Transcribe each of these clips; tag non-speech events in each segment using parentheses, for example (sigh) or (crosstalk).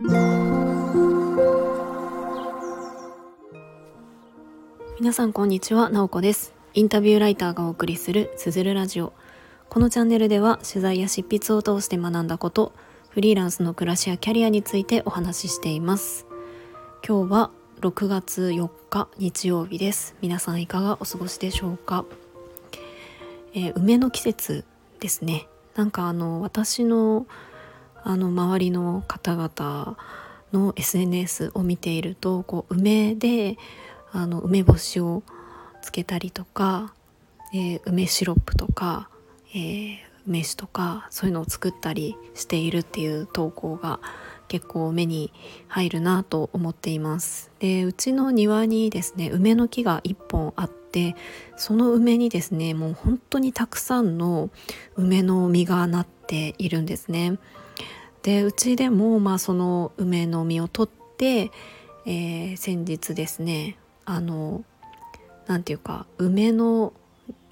皆さんこんにちは、なおこです。インタビューライターがお送りするすずるラジオ。このチャンネルでは取材や執筆を通して学んだことフリーランスの暮らしやキャリアについてお話ししています。今日は6月4日日曜日です。皆さんいかがお過ごしでしょうか、えー、梅の季節ですね。なんかあの私のあの周りの方々の SNS を見ているとこう梅であの梅干しをつけたりとか、えー、梅シロップとか、えー、梅酒とかそういうのを作ったりしているっていう投稿が結構目に入るなと思っています。でうちの庭にですね梅の木が1本あってその梅にですねもう本当にたくさんの梅の実がなっているんですね。でうちでもまあその梅の実を取って、えー、先日ですねあの何て言うか梅の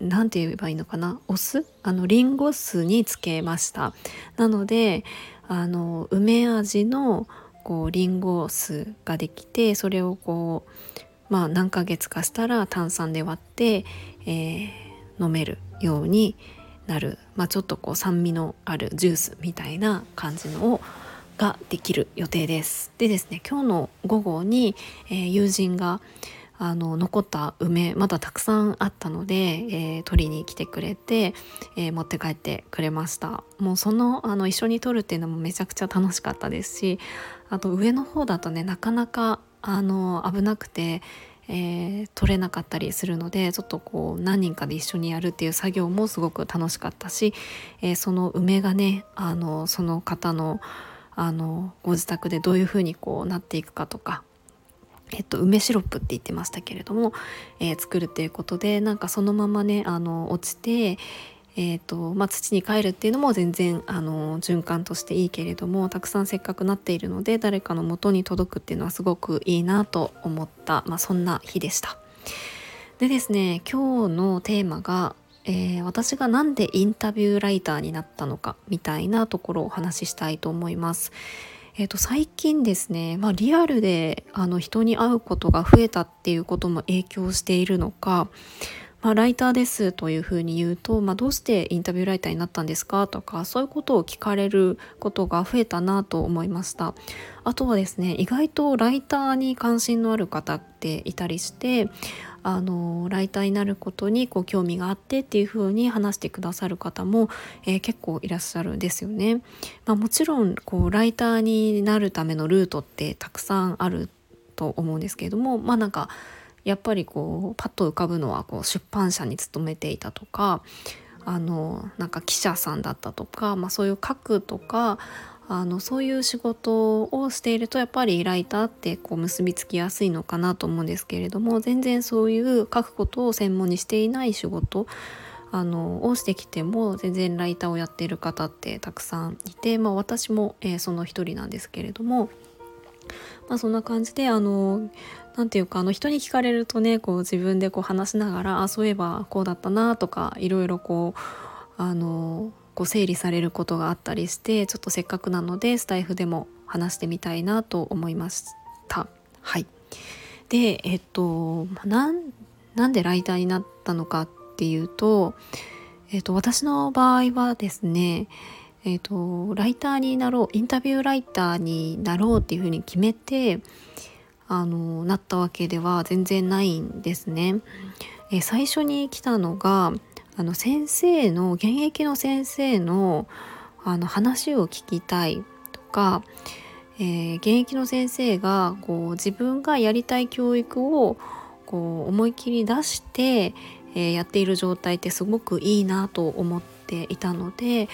何て言えばいいのかなお酢？あのリンゴ酢につけました。なのであの梅味のこうリンゴ酢ができてそれをこうまあ何ヶ月かしたら炭酸で割って、えー、飲めるようになる、まあ、ちょっとこう酸味のあるジュースみたいな感じのをができる予定です。でですね今日の午後に、えー、友人があの残った梅まだたくさんあったので、えー、取りに来てくれて、えー、持って帰ってくれましたもうそのあの一緒に取るっていうのもめちゃくちゃ楽しかったですしあと上の方だとねなかなかあの危なくて、えー、取れなかったりするのでちょっとこう何人かで一緒にやるっていう作業もすごく楽しかったし、えその梅がねあのその方のあのご自宅でどういうふうにこうなっていくかとかえっと、梅シロップって言ってましたけれども、えー、作るっていうことでなんかそのままねあの落ちて、えーとまあ、土に帰るっていうのも全然あの循環としていいけれどもたくさんせっかくなっているので誰かの元に届くっていうのはすごくいいなと思った、まあ、そんな日でした。でですね今日のテーマが、えー、私が何でインタビューライターになったのかみたいなところをお話ししたいと思います。えー、と最近ですね、まあ、リアルであの人に会うことが増えたっていうことも影響しているのか、まあ、ライターですというふうに言うと、まあ、どうしてインタビューライターになったんですか？とかそういうことを聞かれることが増えたなと思いましたあとはですね意外とライターに関心のある方っていたりしてあのライターになることにこう興味があってっていう風に話してくださる方も、えー、結構いらっしゃるんですよね。まあ、もちろんこうライターになるためのルートってたくさんあると思うんですけれどもまあなんかやっぱりこうパッと浮かぶのはこう出版社に勤めていたとかあのなんか記者さんだったとか、まあ、そういう書くとかあのそういう仕事をしているとやっぱりライターってこう結びつきやすいのかなと思うんですけれども全然そういう書くことを専門にしていない仕事あのをしてきても全然ライターをやっている方ってたくさんいて、まあ、私も、えー、その一人なんですけれども、まあ、そんな感じであの何て言うかあの人に聞かれるとねこう自分でこう話しながらあそういえばこうだったなとかいろいろこうあのこう整理されることがあったりしてちょっとせっかくなのでスタイフでも話してみたいなと思いました。はい、でえっとなんでライターになったのかっていうと、えっと、私の場合はですねえっと、ライターになろうインタビューライターになろうっていうふうに決めてあのなったわけでは全然ないんですね。え最初に来たのがあの先生の現役の先生のあの話を聞きたいとか、えー、現役の先生がこう自分がやりたい教育をこう思い切り出して、えー、やっている状態ってすごくいいなと思っていたので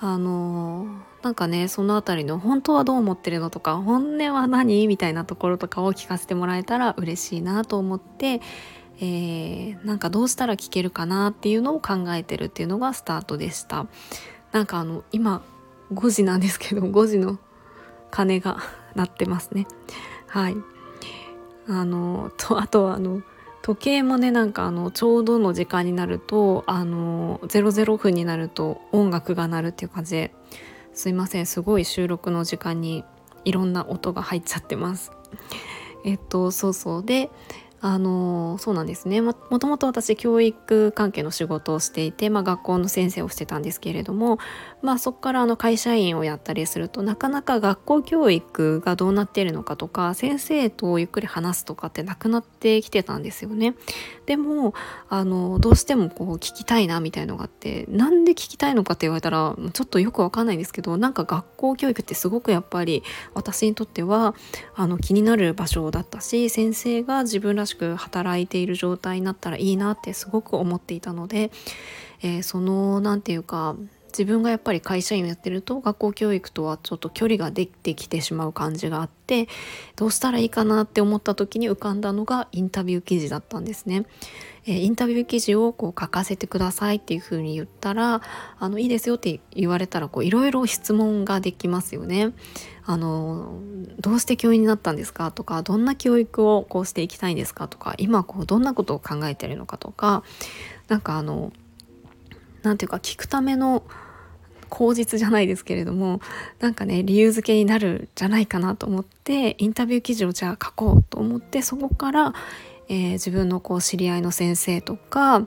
あのなんかねその辺りの本当はどう思ってるのとか本音は何みたいなところとかを聞かせてもらえたら嬉しいなと思ってえー、なんかどうしたら聞けるかなっていうのを考えてるっていうのがスタートでした。なんかあの今5時なんですけど5時の鐘が鳴ってますね。はい。あのとあとはあの時計もねなんかあのちょうどの時間になるとあの00分になると音楽が鳴るっていう感じですいませんすごい収録の時間にいろんな音が入っちゃってます。えっとそうそうであのそうなんですねもともと私教育関係の仕事をしていて、まあ、学校の先生をしてたんですけれども、まあ、そこからあの会社員をやったりするとなかなか学校教育がどうなっているのかとか先生とゆっくり話すとかってなくなってきてたんですよね。でもあのどうしてもこう聞きたいなみたいのがあってなんで聞きたいのかって言われたらちょっとよくわかんないんですけどなんか学校教育ってすごくやっぱり私にとってはあの気になる場所だったし先生が自分らしく働いている状態になったらいいなってすごく思っていたので、えー、その何て言うか自分がやっぱり会社員をやってると学校教育とはちょっと距離ができてきてしまう感じがあってどうしたらいいかなって思った時に浮かんだのがインタビュー記事だったんですね。えー、インタビュー記事をこう書かせてくださいっていうふうに言ったらあのいいですよって言われたらいろいろ質問ができますよね。あのどうして教員になったんですかとかどんな教育をこうしていきたいんですかとか今こうどんなことを考えてるのかとかなんかあの何て言うか聞くための口実じゃないですけれどもなんかね理由付けになるんじゃないかなと思ってインタビュー記事をじゃあ書こうと思ってそこから、えー、自分のこう知り合いの先生とか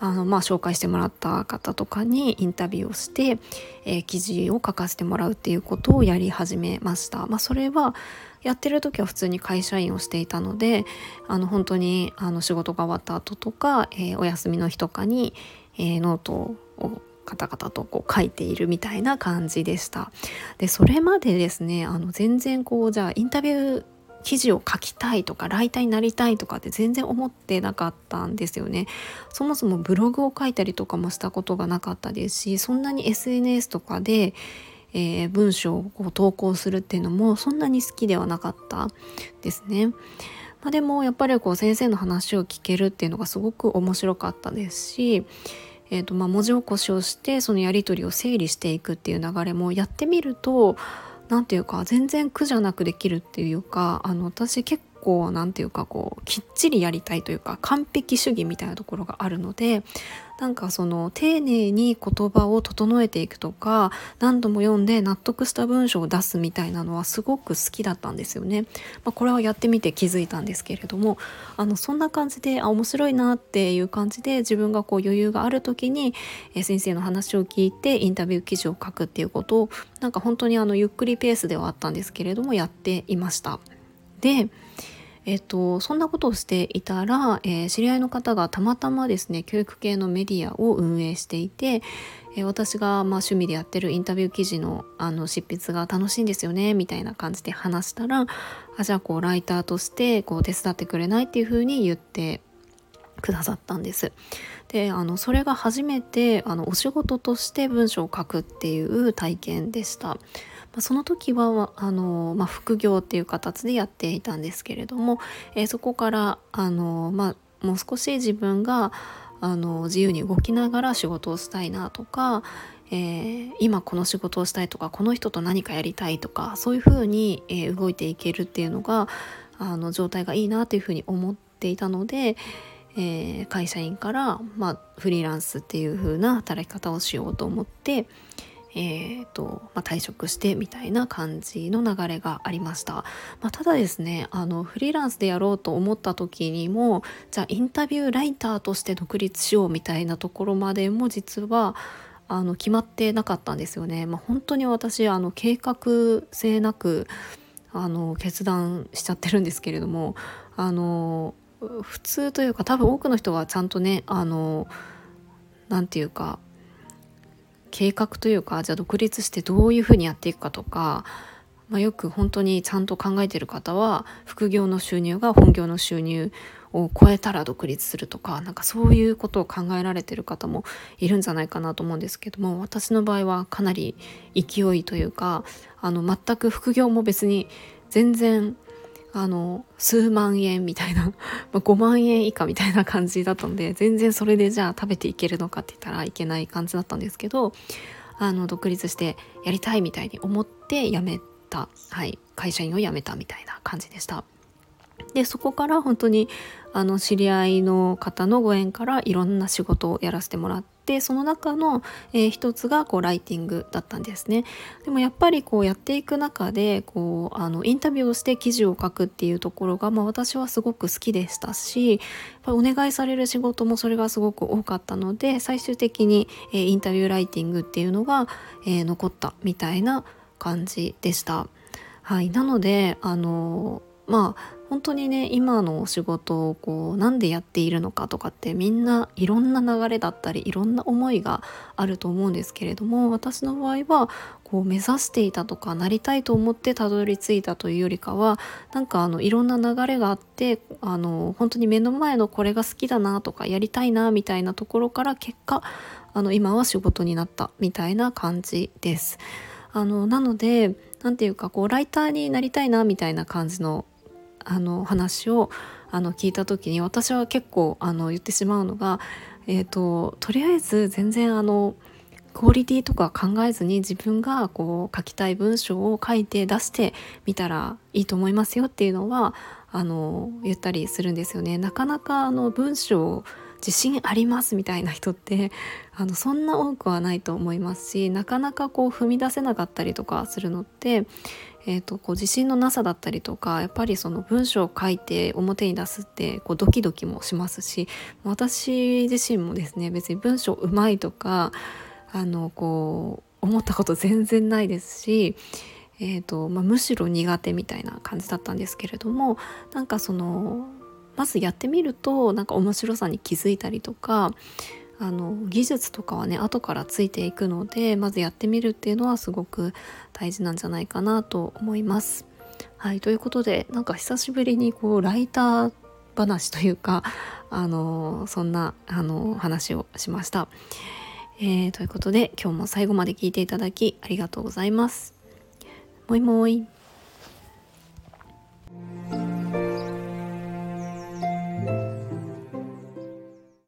あの、まあ、紹介してもらった方とかにインタビューをして、えー、記事を書かせてもらうっていうことをやり始めました。まあ、それはやってる時は普通に会社員をしていたのであの本当にあの仕事が終わった後とか、えー、お休みの日とかに、えー、ノートをカタカタとこう書いているみたいな感じでした。でそれまでですねあの全然こうじゃあインタビュー記事を書きたいとかライターになりたいとかって全然思ってなかったんですよね。そもそもブログを書いたりとかもしたことがなかったですしそんなに SNS とかで、えー、文章をこう投稿するっていうのもそんなに好きではなかったですね。まあ、でもやっぱりこう先生の話を聞けるっていうのがすごく面白かったですし、えーとまあ、文字起こしをしてそのやり取りを整理していくっていう流れもやってみると何て言うか全然苦じゃなくできるっていうかあの私結構何て言うかこうきっちりやりたいというか完璧主義みたいなところがあるのでなんかその丁寧に言葉を整えていくとか何度も読んで納得した文章を出すみたいなのはすごく好きだったんですよね。まあ、これはやってみて気づいたんですけれどもあのそんな感じであ面白いなっていう感じで自分がこう余裕がある時に、え先生の話を聞いてインタビュー記事を書くっていうことをなんか本当にあのゆっくりペースではあったんですけれどもやっていました。でえっと、そんなことをしていたら、えー、知り合いの方がたまたまですね教育系のメディアを運営していて、えー、私がまあ趣味でやってるインタビュー記事のあの執筆が楽しいんですよねみたいな感じで話したらあじゃあこうライターとしてこう手伝ってくれないっていうふうに言ってくださったんです。であのそれが初めてあのお仕事として文章を書くっていう体験でした。まその時はあの、まあ、副業っていう形でやっていたんですけれども、えー、そこからあの、まあ、もう少し自分があの自由に動きながら仕事をしたいなとか、えー、今この仕事をしたいとかこの人と何かやりたいとかそういうふうに、えー、動いていけるっていうのがあの状態がいいなというふうに思っていたので、えー、会社員から、まあ、フリーランスっていう風な働き方をしようと思って、えーとまあ、退職してみたいな感じの流れがありました、まあ、ただですねあのフリーランスでやろうと思った時にもじゃあインタビューライターとして独立しようみたいなところまでも実はあの決まってなかったんですよね。まあ、本当に私あの計画性なくあの決断しちゃってるんですけれどもあの普通というか多分多くの人はちゃんとねあの何て言うか計画というかじゃあ独立してどういうふうにやっていくかとか、まあ、よく本当にちゃんと考えてる方は副業の収入が本業の収入を超えたら独立するとかなんかそういうことを考えられてる方もいるんじゃないかなと思うんですけども私の場合はかなり勢いというかあの全く副業も別に全然あの数万円みたいな、(laughs) まあ、5万円以下みたいな感じだったので全然それでじゃあ食べていけるのかって言ったらいけない感じだったんですけどあの独立してやりたいみたいに思って辞めた、はい、会社員を辞めたみたいな感じでした。でそこから本当にあの知り合いの方のご縁からいろんな仕事をやらせてもらってってその中の、えー、一つがこうライティングだったんですね。でもやっぱりこうやっていく中でこうあのインタビューをして記事を書くっていうところが、まあ、私はすごく好きでしたしやっぱお願いされる仕事もそれがすごく多かったので最終的に、えー、インタビューライティングっていうのが、えー、残ったみたいな感じでした。はい、なのであのまあ本当にね今のお仕事をこうなんでやっているのかとかってみんないろんな流れだったりいろんな思いがあると思うんですけれども私の場合はこう目指していたとかなりたいと思ってたどり着いたというよりかはなんかあのいろんな流れがあってあの本当に目の前のこれが好きだなとかやりたいなみたいなところから結果あの今は仕事になったみたいな感じです。あのなので何て言うかこうライターになりたいなみたいな感じのあの話をあの聞いた時に私は結構あの言ってしまうのが、えーと、とりあえず全然あのクオリティとか考えずに自分がこう書きたい文章を書いて出してみたらいいと思いますよっていうのはあの言ったりするんですよね。なかなかあの文章自信ありますみたいな人って (laughs) あのそんな多くはないと思いますしなかなかこう踏み出せなかったりとかするのって、えーと、こう自信のなさだったりとかやっぱりその文章を書いて表に出すってこうドキドキもしますし私自身もですね別に文章うまいとかあのこう思ったこと全然ないですしえーとまあ、むしろ苦手みたいな感じだったんですけれどもなんかそのまずやってみるとなんか面白さに気づいたりとかあの技術とかはね後からついていくのでまずやってみるっていうのはすごく大事なんじゃないかなと思います。はいということでなんか久しぶりにこうライター話というかあのそんなあの話をしました。えー、ということで今日も最後まで聞いていただきありがとうございます。もいもい。